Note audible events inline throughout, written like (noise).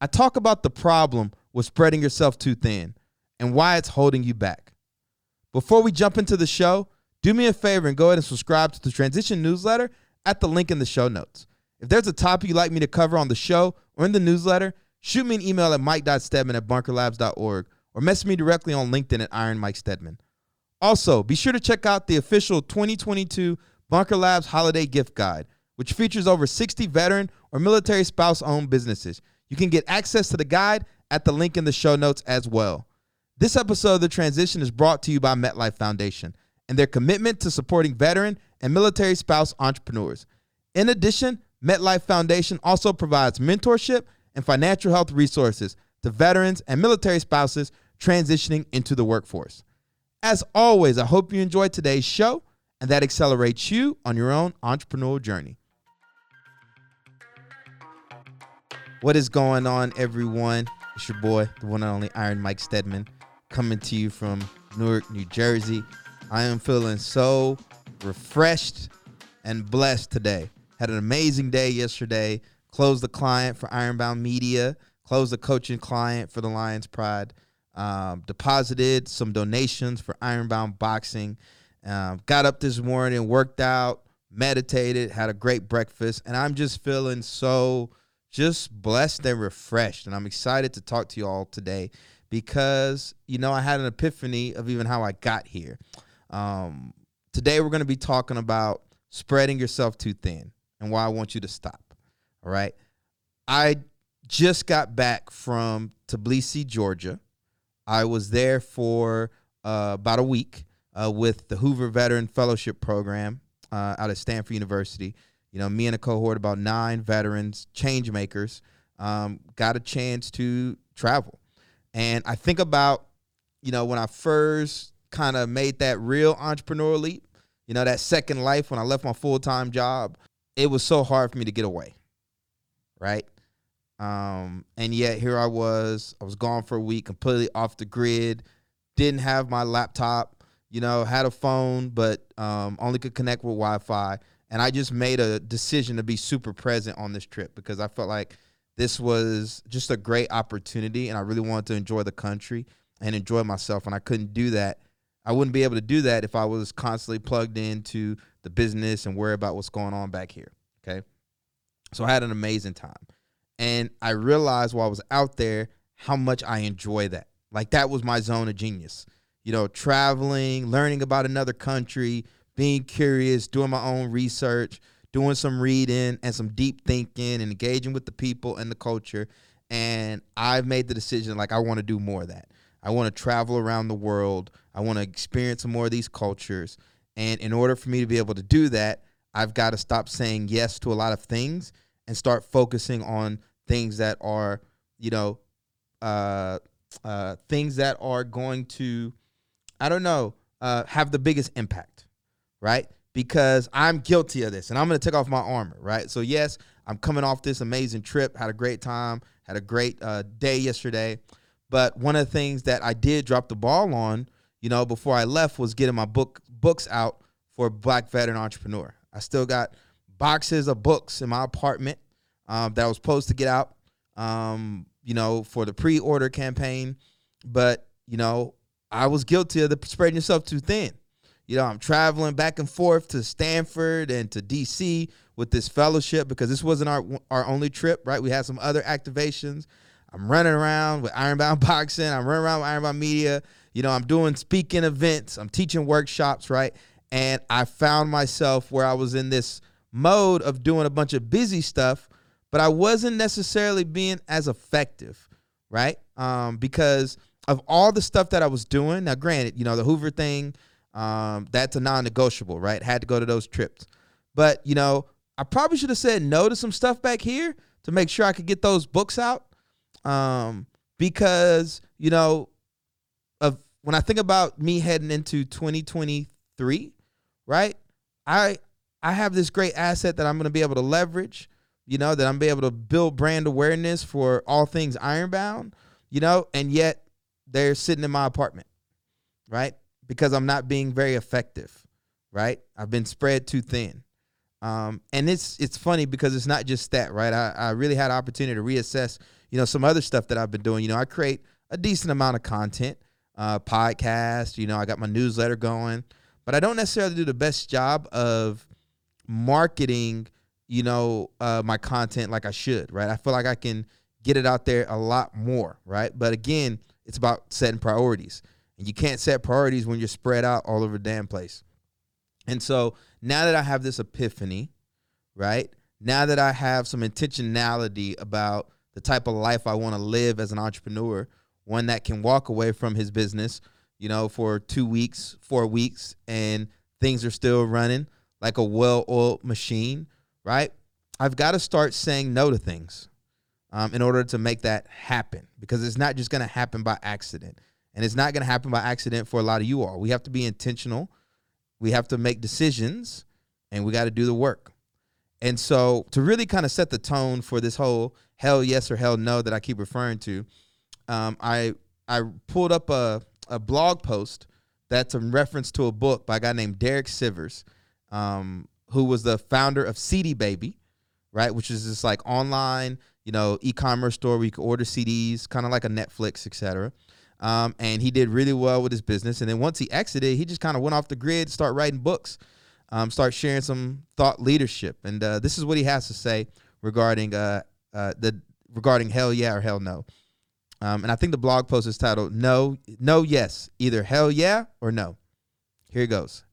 I talk about the problem with spreading yourself too thin and why it's holding you back. Before we jump into the show, do me a favor and go ahead and subscribe to the Transition newsletter at the link in the show notes. If there's a topic you'd like me to cover on the show or in the newsletter, shoot me an email at mike.steadman at bunkerlabs.org or message me directly on LinkedIn at Iron Mike Steadman. Also, be sure to check out the official 2022 Bunker Labs Holiday Gift Guide, which features over 60 veteran or military spouse owned businesses. You can get access to the guide at the link in the show notes as well. This episode of The Transition is brought to you by MetLife Foundation and their commitment to supporting veteran and military spouse entrepreneurs. In addition, MetLife Foundation also provides mentorship and financial health resources to veterans and military spouses transitioning into the workforce. As always, I hope you enjoyed today's show and that accelerates you on your own entrepreneurial journey. What is going on, everyone? It's your boy, the one and only Iron Mike Steadman, coming to you from Newark, New Jersey. I am feeling so refreshed and blessed today. Had an amazing day yesterday. Closed the client for Ironbound Media. Closed the coaching client for the Lions Pride. Um, deposited some donations for Ironbound Boxing. Um, got up this morning, worked out, meditated, had a great breakfast, and I'm just feeling so just blessed and refreshed. And I'm excited to talk to you all today because, you know, I had an epiphany of even how I got here. Um, today, we're going to be talking about spreading yourself too thin and why I want you to stop. All right. I just got back from Tbilisi, Georgia. I was there for uh, about a week uh, with the Hoover Veteran Fellowship Program uh, out at Stanford University. You know, me and a cohort about nine veterans, change makers, um, got a chance to travel. And I think about, you know, when I first kind of made that real entrepreneurial leap, you know, that second life when I left my full time job, it was so hard for me to get away. Right. Um, and yet here I was, I was gone for a week, completely off the grid, didn't have my laptop, you know, had a phone, but um, only could connect with Wi Fi and I just made a decision to be super present on this trip because I felt like this was just a great opportunity and I really wanted to enjoy the country and enjoy myself. And I couldn't do that. I wouldn't be able to do that if I was constantly plugged into the business and worry about what's going on back here. Okay. So I had an amazing time. And I realized while I was out there how much I enjoy that. Like that was my zone of genius. You know, traveling, learning about another country, being curious, doing my own research, doing some reading and some deep thinking and engaging with the people and the culture. And I've made the decision like I want to do more of that. I want to travel around the world. I want to experience more of these cultures. And in order for me to be able to do that, I've got to stop saying yes to a lot of things and start focusing on things that are, you know, uh, uh, things that are going to, I don't know, uh, have the biggest impact right? Because I'm guilty of this and I'm going to take off my armor, right? So, yes, I'm coming off this amazing trip, had a great time, had a great uh, day yesterday. But one of the things that I did drop the ball on, you know, before I left was getting my book books out for Black Veteran Entrepreneur. I still got boxes of books in my apartment um, that I was supposed to get out, um, you know, for the pre-order campaign. But you know, I was guilty of the spreading yourself too thin. You know, I'm traveling back and forth to Stanford and to DC with this fellowship because this wasn't our our only trip, right? We had some other activations. I'm running around with Ironbound (laughs) Boxing. I'm running around with Ironbound Media. You know, I'm doing speaking events. I'm teaching workshops, right? And I found myself where I was in this mode of doing a bunch of busy stuff, but I wasn't necessarily being as effective, right? Um, because of all the stuff that I was doing. Now, granted, you know, the Hoover thing, um, that's a non-negotiable, right? Had to go to those trips. But you know, I probably should have said no to some stuff back here to make sure I could get those books out. Um, because, you know, of when I think about me heading into 2023, right? I I have this great asset that I'm going to be able to leverage, you know, that I'm be able to build brand awareness for all things Ironbound, you know, and yet they're sitting in my apartment, right? Because I'm not being very effective, right? I've been spread too thin. Um, and it's it's funny because it's not just that, right? I, I really had opportunity to reassess, you know, some other stuff that I've been doing. You know, I create a decent amount of content, uh, podcast. You know, I got my newsletter going, but I don't necessarily do the best job of marketing. You know, uh, my content like I should, right? I feel like I can get it out there a lot more, right? But again, it's about setting priorities, and you can't set priorities when you're spread out all over damn place. And so now that I have this epiphany, right? Now that I have some intentionality about the type of life I want to live as an entrepreneur, one that can walk away from his business, you know, for two weeks, four weeks, and things are still running like a well oiled machine, right? I've got to start saying no to things um, in order to make that happen because it's not just going to happen by accident. And it's not going to happen by accident for a lot of you all. We have to be intentional we have to make decisions and we got to do the work. And so, to really kind of set the tone for this whole hell yes or hell no that I keep referring to, um, I I pulled up a, a blog post that's in reference to a book by a guy named Derek Sivers, um, who was the founder of CD Baby, right? Which is this like online, you know, e-commerce store where you can order CDs, kind of like a Netflix, etc. Um, and he did really well with his business. And then once he exited, he just kind of went off the grid, start writing books, um, start sharing some thought leadership. And uh, this is what he has to say regarding uh, uh, the regarding hell yeah or hell no. Um, and I think the blog post is titled "No, No, Yes, either hell yeah or no." Here it goes.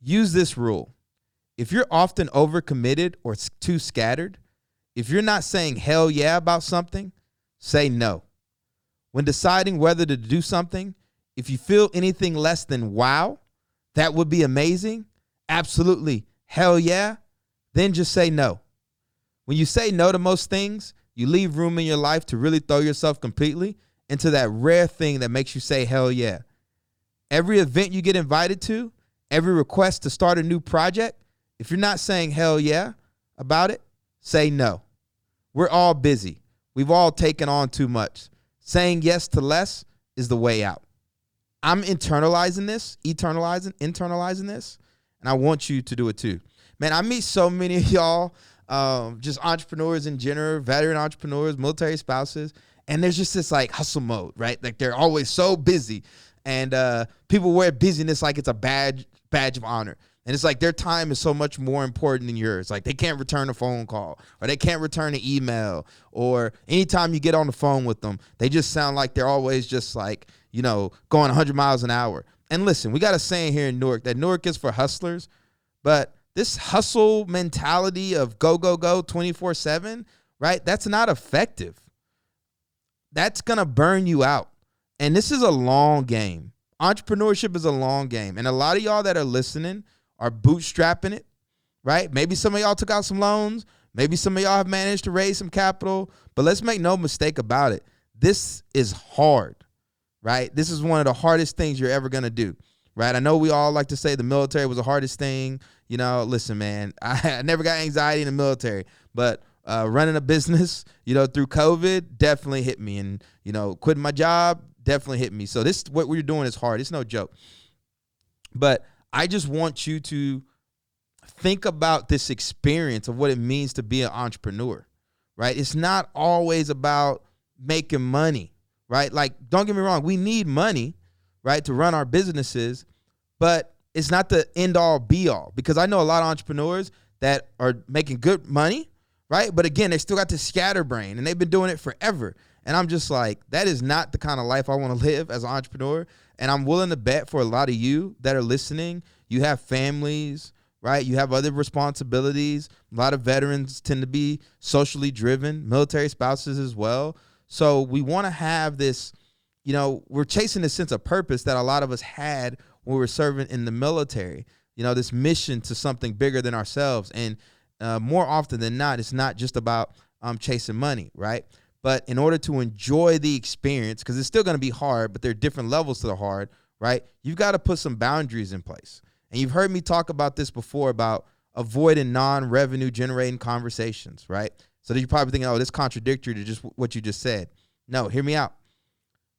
Use this rule. If you're often overcommitted or too scattered, if you're not saying hell yeah about something, say no. When deciding whether to do something, if you feel anything less than wow, that would be amazing, absolutely, hell yeah, then just say no. When you say no to most things, you leave room in your life to really throw yourself completely into that rare thing that makes you say hell yeah. Every event you get invited to, every request to start a new project, if you're not saying hell yeah about it, say no. We're all busy. We've all taken on too much saying yes to less is the way out. I'm internalizing this, eternalizing, internalizing this, and I want you to do it too. Man, I meet so many of y'all, um, just entrepreneurs in general, veteran entrepreneurs, military spouses, and there's just this like hustle mode, right? Like they're always so busy, and uh, people wear busyness like it's a badge badge of honor. And it's like their time is so much more important than yours. Like they can't return a phone call or they can't return an email or anytime you get on the phone with them, they just sound like they're always just like, you know, going 100 miles an hour. And listen, we got a saying here in Newark that Newark is for hustlers, but this hustle mentality of go, go, go 24 7, right? That's not effective. That's going to burn you out. And this is a long game. Entrepreneurship is a long game. And a lot of y'all that are listening, are bootstrapping it, right? Maybe some of y'all took out some loans. Maybe some of y'all have managed to raise some capital. But let's make no mistake about it. This is hard, right? This is one of the hardest things you're ever going to do, right? I know we all like to say the military was the hardest thing. You know, listen, man, I, (laughs) I never got anxiety in the military, but uh, running a business, you know, through COVID definitely hit me. And, you know, quitting my job definitely hit me. So this, what we're doing is hard. It's no joke. But I just want you to think about this experience of what it means to be an entrepreneur, right? It's not always about making money, right? Like, don't get me wrong, we need money, right, to run our businesses, but it's not the end all be all because I know a lot of entrepreneurs that are making good money, right? But again, they still got this scatterbrain and they've been doing it forever. And I'm just like, that is not the kind of life I want to live as an entrepreneur. And I'm willing to bet for a lot of you that are listening, you have families, right? You have other responsibilities. A lot of veterans tend to be socially driven, military spouses as well. So we want to have this, you know, we're chasing this sense of purpose that a lot of us had when we were serving in the military. You know, this mission to something bigger than ourselves. And uh, more often than not, it's not just about um, chasing money, right? But in order to enjoy the experience, because it's still going to be hard, but there are different levels to the hard, right? You've got to put some boundaries in place. And you've heard me talk about this before about avoiding non-revenue generating conversations, right? So that you're probably thinking, oh, this contradictory to just what you just said. No, hear me out.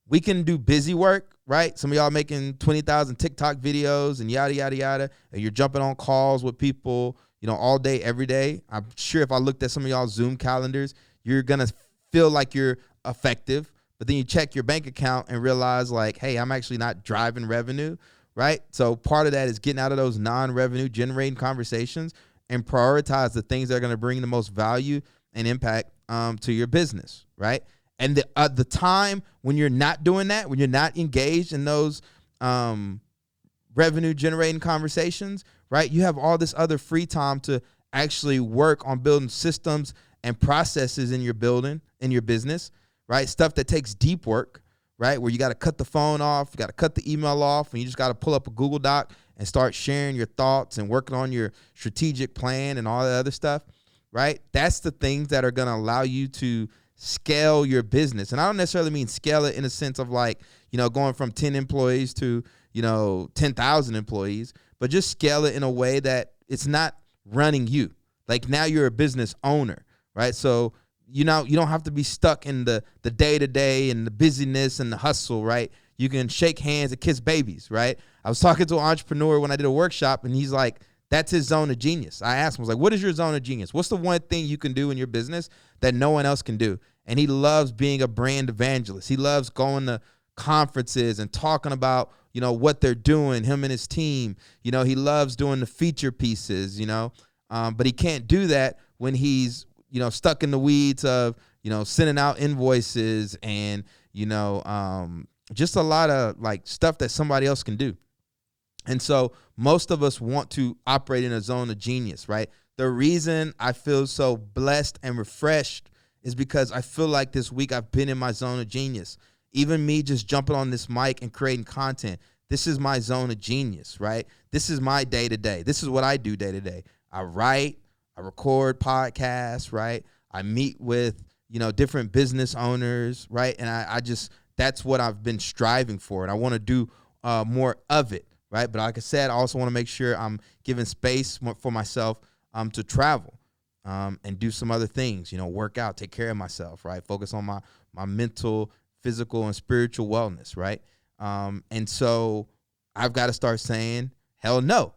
We can do busy work, right? Some of y'all making 20,000 TikTok videos and yada, yada, yada. And you're jumping on calls with people, you know, all day, every day. I'm sure if I looked at some of y'all Zoom calendars, you're going to feel like you're effective. But then you check your bank account and realize, like, hey, I'm actually not driving revenue right? So part of that is getting out of those non-revenue generating conversations and prioritize the things that are going to bring the most value and impact um, to your business, right? And the uh, the time when you're not doing that, when you're not engaged in those um, revenue generating conversations, right? You have all this other free time to actually work on building systems and processes in your building in your business, right? Stuff that takes deep work, right? Where you got to cut the phone off, you got to cut the email off, and you just got to pull up a Google Doc and start sharing your thoughts and working on your strategic plan and all that other stuff, right? That's the things that are going to allow you to scale your business. And I don't necessarily mean scale it in a sense of like, you know, going from 10 employees to, you know, 10,000 employees, but just scale it in a way that it's not running you. Like now you're a business owner, right? So you know you don't have to be stuck in the the day to day and the busyness and the hustle right? You can shake hands and kiss babies right? I was (laughs) talking to an entrepreneur when i did a workshop and he's like that's his zone of genius. I asked him I was like what is your zone of genius? What's the one thing you can do in your business that no one else can do? And he loves being a brand evangelist. He loves going to conferences and talking about you know what they're doing him and his team. You know he loves doing the feature pieces you know? Um, but he can't do that when he's you know, stuck in the weeds of, you know, sending out invoices and, you know, um, just a lot of like stuff that somebody else can do. And so most of us want to operate in a zone of genius, right? The reason I feel so blessed and refreshed is because I feel like this week I've been in my zone of genius. Even me just jumping on this mic and creating content, this is my zone of genius, right? This is my day to day. This is what I do day to day. I write, I record podcasts, right? I meet with, you know, different business owners, right? And I, I just, that's what I've been striving for. And I want to do uh, more of it, right? But like I said, I also want to make sure I'm giving space for myself um, to travel um, and do some other things, you know, work out, take care of myself, right? Focus on my, my mental, physical, and spiritual wellness, right? Um, and so I've got to start saying, hell no.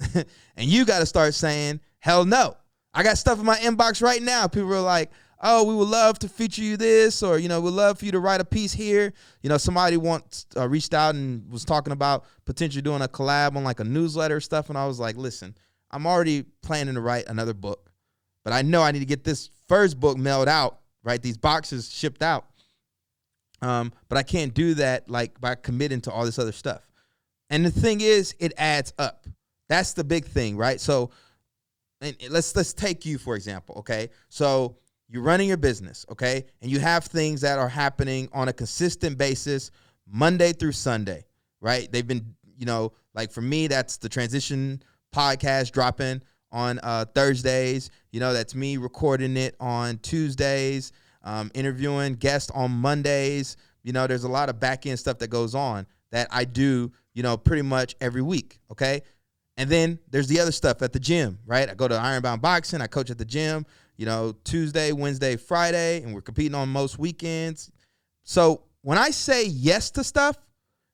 (laughs) and you got to start saying, Hell no. I got stuff in my inbox right now. People are like, oh, we would love to feature you this, or you know, we'd love for you to write a piece here. You know, somebody once uh, reached out and was talking about potentially doing a collab on like a newsletter stuff, and I was like, listen, I'm already planning to write another book, but I know I need to get this first book mailed out, right? These boxes shipped out. Um, but I can't do that like by committing to all this other stuff. And the thing is, it adds up. That's the big thing, right? So and let's let's take you for example, okay? So you're running your business, okay? And you have things that are happening on a consistent basis Monday through Sunday, right? They've been, you know, like for me that's the transition podcast dropping on uh, Thursdays. You know, that's me recording it on Tuesdays, um, interviewing guests on Mondays. You know, there's a lot of back end stuff that goes on that I do, you know, pretty much every week. Okay. And then there's the other stuff at the gym, right? I go to Ironbound Boxing, I coach at the gym, you know, Tuesday, Wednesday, Friday, and we're competing on most weekends. So when I say yes to stuff,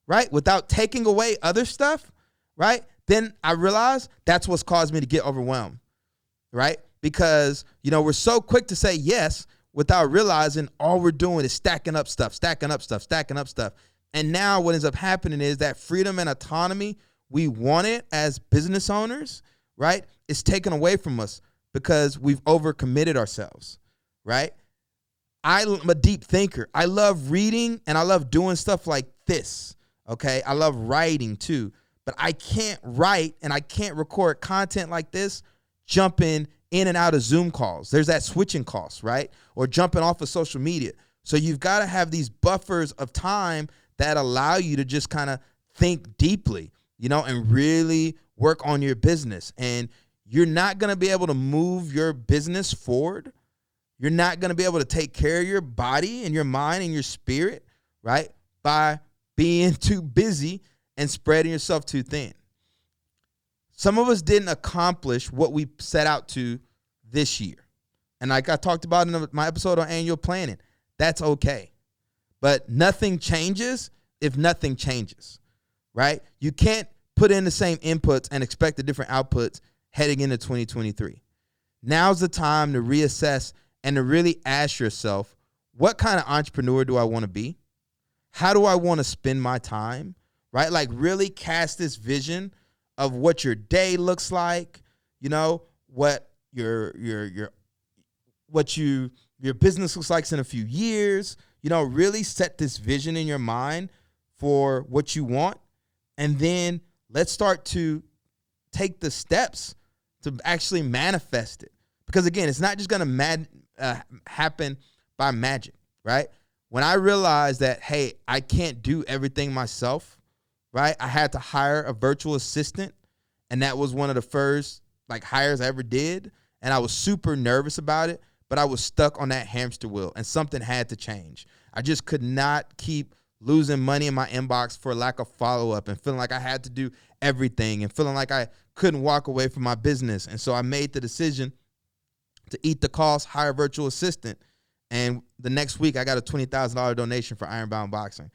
right, without taking away other stuff, right, then I realize that's what's caused me to get overwhelmed, right? Because, you know, we're so quick to say yes without realizing all we're doing is stacking up stuff, stacking up stuff, stacking up stuff. And now what ends up happening is that freedom and autonomy we want it as business owners, right? It's taken away from us because we've overcommitted ourselves, right? I'm a deep thinker. I love reading and I love doing stuff like this. Okay. I love writing too, but I can't write and I can't record content like this jumping in and out of Zoom calls. There's that switching cost, right? Or jumping off of social media. So you've got to have these buffers of time that allow you to just kind of think deeply you know, and really work on your business. And you're not going to be able to move your business forward You're not going to be able to take care of your body and your mind and your spirit, right? By being (laughs) too busy and spreading yourself too thin. Some of us didn't accomplish what we set out to this year. And like I talked about in my episode on annual planning, that's okay. But nothing changes if nothing changes, right? You can't put in the same inputs and expect the different outputs heading into 2023. Now's the time to reassess and to really ask yourself, what kind of entrepreneur do I want to be? How do I want to spend my time? Right? Like really cast this vision of what your day looks like, you know, what your your your what you your business looks like in a few years, you know, really set this vision in your mind for what you want and then let's start to take the steps to actually manifest it. Because again, it's not just going to mad, uh, happen by magic, right? When I realized that, hey, I can't do everything myself, right? I had to hire a virtual assistant, and that was one of the first like hires I ever did, and I was super nervous about it, but I was stuck on that hamster wheel, and something had to change. I just could not keep losing money in my inbox for lack of follow up and feeling like I had to do everything and feeling like I couldn't walk away from my business. And so I made the decision to eat the cost, hire a virtual assistant. And the next week, I got a $20,000 donation for Ironbound Boxing.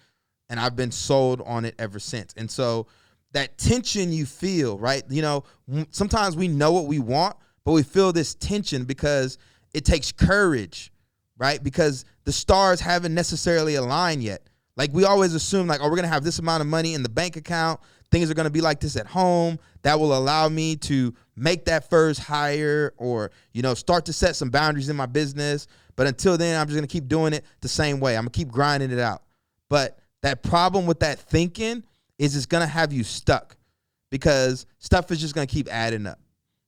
And I've been sold on it ever since. And so that tension you feel, right? You know, sometimes we know what we want, but we feel this tension because it takes courage, right? Because the stars haven't necessarily aligned yet. Like we always assume, like, oh, we're gonna have this amount of money in the bank account. Things are gonna be like this at home. That will allow me to make that first hire or, you know, start to set some boundaries in my business. But until then, I'm just gonna keep doing it the same way. I'm gonna keep grinding it out. But that problem with that thinking is it's gonna have you stuck because stuff is just gonna keep adding up.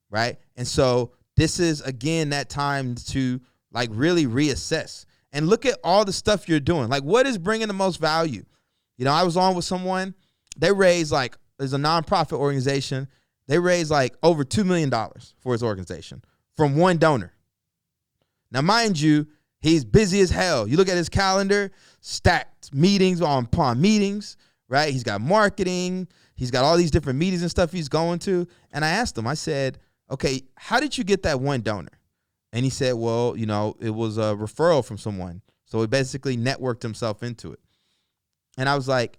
Right. And so this is again that time to like really reassess and look at all the stuff you're doing. Like, what is bringing the most value? You know, I was on with someone, they raised like, there's a nonprofit organization, they raised like over $2 million for his organization from one donor. Now, mind you, he's busy as hell. You look at his calendar, stacked meetings on upon meetings, right? He's got marketing, he's got all these different meetings and stuff he's going to. And I asked him, I said, okay, how did you get that one donor? And he said, well, you know, it was a referral from someone. So he basically networked himself into it. And I was like,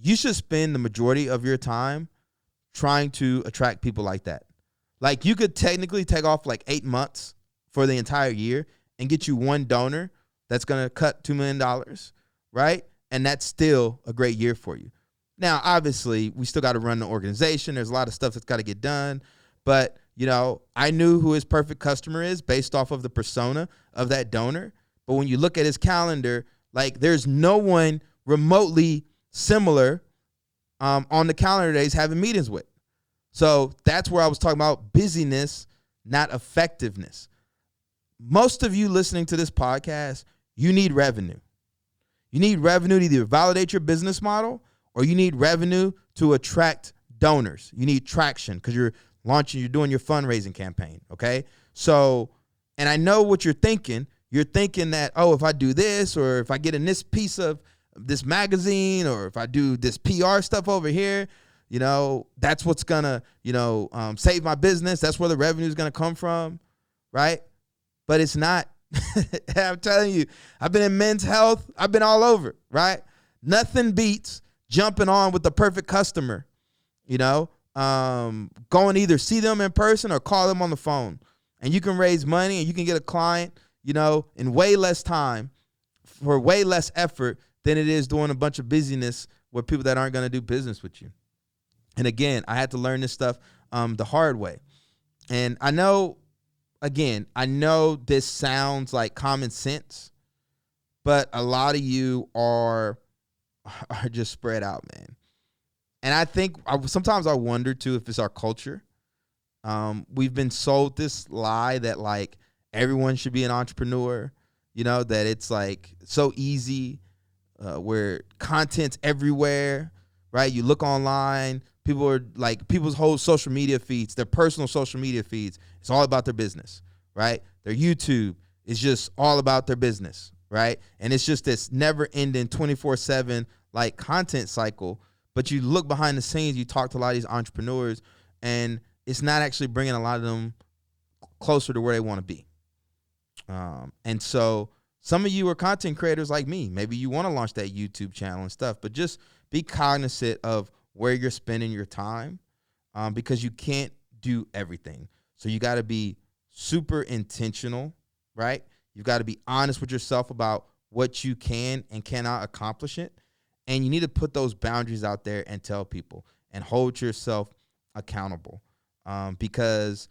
you should spend the majority of your time trying to attract people like that. Like you could technically take off like eight months for the entire year and get you one donor that's going to cut $2 million, right? And that's still a great year for you. Now, obviously, we still got to run the organization. There's a lot of stuff that's got to get done. But you know, I knew who his perfect customer is based off of the persona of that donor. But when you look at his calendar, like there's no one remotely similar um, on the calendar that he's having meetings with. So that's where I was talking about busyness, not effectiveness. Most of you listening to this podcast, you need revenue. You need revenue to either validate your business model or you need revenue to attract donors. You need traction because you're launching, you're doing your fundraising campaign. Okay. So, and I know what you're thinking. You're thinking that, oh, if I do this, or if I get in this piece of this magazine, or if I do this PR stuff over here, you know, that's what's gonna, you know, um, save my business. That's where the revenue is gonna come from, right? But it's not. (laughs) I'm telling you, I've been in men's health. I've been all over, right? Nothing beats jumping on with the perfect customer, you know, um, go and either see them in person or call them on the phone. And you can raise money and you can get a client, you know, in way less time for way less effort than it is doing a bunch of busyness with people that aren't going to do business with you. And again, I had to learn this stuff um, the hard way. And I know, again, I know this sounds like common sense, but a lot of you are (laughs) are just spread out, man and I think I, sometimes I wonder too if it's our culture. Um, we've been sold this lie that like everyone should be an entrepreneur. You know that it's like so easy, uh, where content's everywhere, right? You look online, people are like people's whole social media feeds, their personal social media feeds. It's all about their business, right? Their YouTube, is just all about their business, right? And it's just this never ending 24 7 like content cycle. But you look behind the scenes, you talk to a lot of these entrepreneurs, and it's not actually bringing a lot of them closer to where they want to be. Um, and so some of you are content creators like me. Maybe you want to launch that YouTube channel and stuff, but just be cognizant of where you're spending your time um, because you can't do everything. So you got to be super intentional, right? You've got to be honest with yourself about what you can and cannot accomplish it. And you need to put those boundaries out there and tell people and hold yourself accountable. Um, because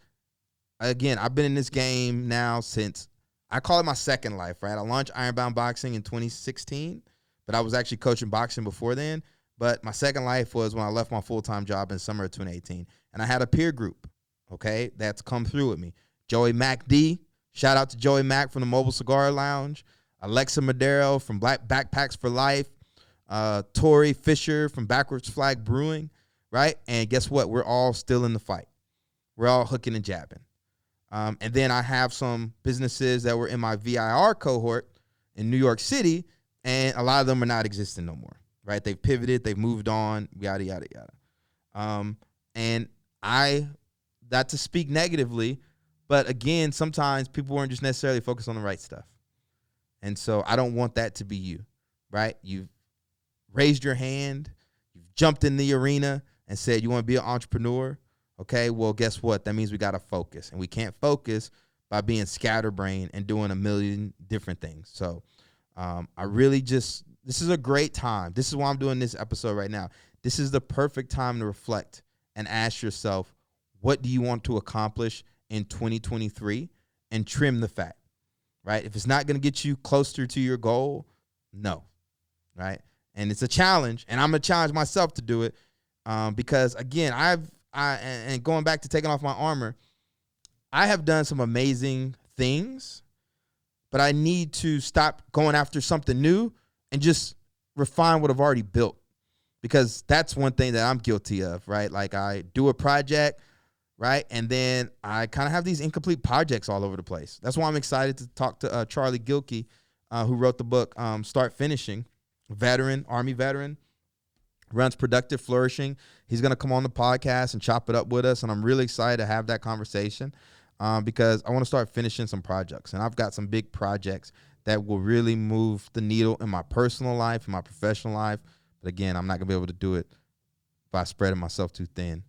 again, I've been in this game now since I call it my second life, right? I launched Ironbound Boxing in 2016, but I was actually coaching boxing before then. But my second life was when I left my full time job in summer of 2018. And I had a peer group, okay, that's come through with me. Joey Mac D, shout out to Joey Mac from the Mobile Cigar Lounge, Alexa Madero from Black Backpacks for Life, uh, Tori Fisher from Backwards Flag Brewing, right? And guess what? We're all still in the fight. We're all hooking and jabbing. Um, and then I have some businesses that were in my VIR cohort in New York City, and a lot of them are not existing no more, right? They've pivoted, they've moved on, yada, yada, yada. Um, and I, not to speak negatively, but again, sometimes people weren't just necessarily focused on the right stuff. And so I don't want that to be you, right? You've raised your hand, you've jumped in the arena and said you want to be an entrepreneur. Okay, well, guess what? That means we got to focus, and we can't focus by being scatterbrained and doing a million different things. So, um, I really just this is a great time. This is why I'm doing this episode right now. This is the perfect time to reflect and ask yourself, what do you want to accomplish in 2023, and trim the fat. Right? If it's not going to get you closer to your goal, no. Right? And it's a challenge, and I'm gonna challenge myself to do it um, because again, I've I and going back to taking off my armor, I have done some amazing things, but I need to stop going after something new and just refine what I've already built. Because that's one thing that I'm guilty of, right? Like I do a project, right? And then I kind of have these incomplete projects all over the place. That's why I'm excited to talk to uh, Charlie Gilkey, uh, who wrote the book um, Start Finishing, veteran, Army veteran runs Productive Flourishing. He's going to come on the podcast and chop it up with us. And I'm really excited to have that conversation um, because I want to start finishing some projects. And I've got some big projects that will really move the needle in my personal life, in my professional life. But again, I'm not going to be able to do it by spreading myself too thin.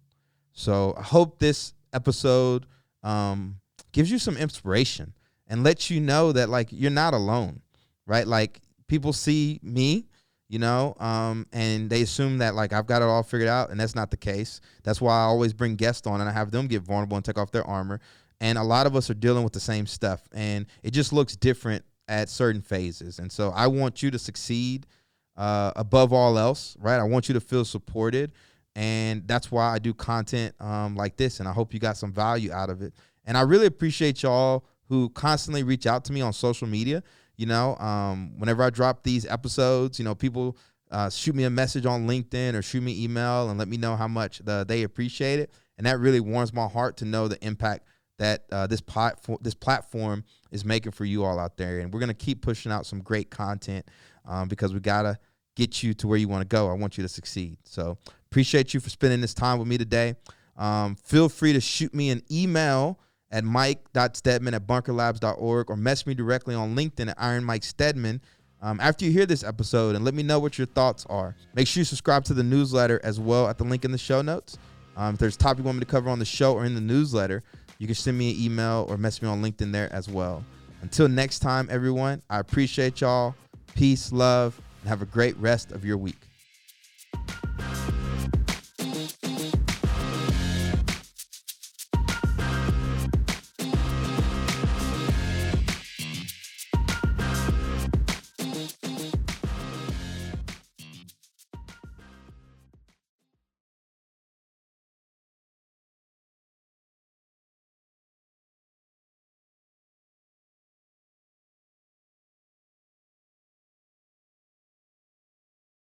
So I hope this episode um, gives you some inspiration and lets you know that like you're not alone, right? Like people see me you know um, and they assume that like i've got it all figured out and that's not the case. That's why i always bring guests on and i have them get vulnerable and take off their armor and a lot of us are dealing with the same stuff and it just looks different at certain phases and so i want you to succeed uh, above all else right? I want you to feel supported and that's why i do content um, like this and i hope you got some value out of it. And i really appreciate y'all who constantly reach out to me on social media you know, um, whenever I drop these episodes, you know, people uh, shoot me a message on LinkedIn or shoot me email and let me know how much the, they appreciate it, and that really warms my heart to know the impact that uh, this platform this platform is making for you all out there. And we're gonna keep pushing out some great content um, because we gotta get you to where you want to go. I want you to succeed. So appreciate you for spending this time with me today. Um, feel free to shoot me an email at mike.steadman at bunkerlabs.org or message me directly on LinkedIn at Iron Mike Steadman. Um, after you hear this episode and let me know what your thoughts are. Make sure you subscribe to the newsletter as well at the link in the show notes. Um, if there's a topic you want me to cover on the show or in the newsletter, you can send me an email or message me on LinkedIn there as well. Until next time, everyone, I appreciate y'all. Peace, love, and have a great rest of your week.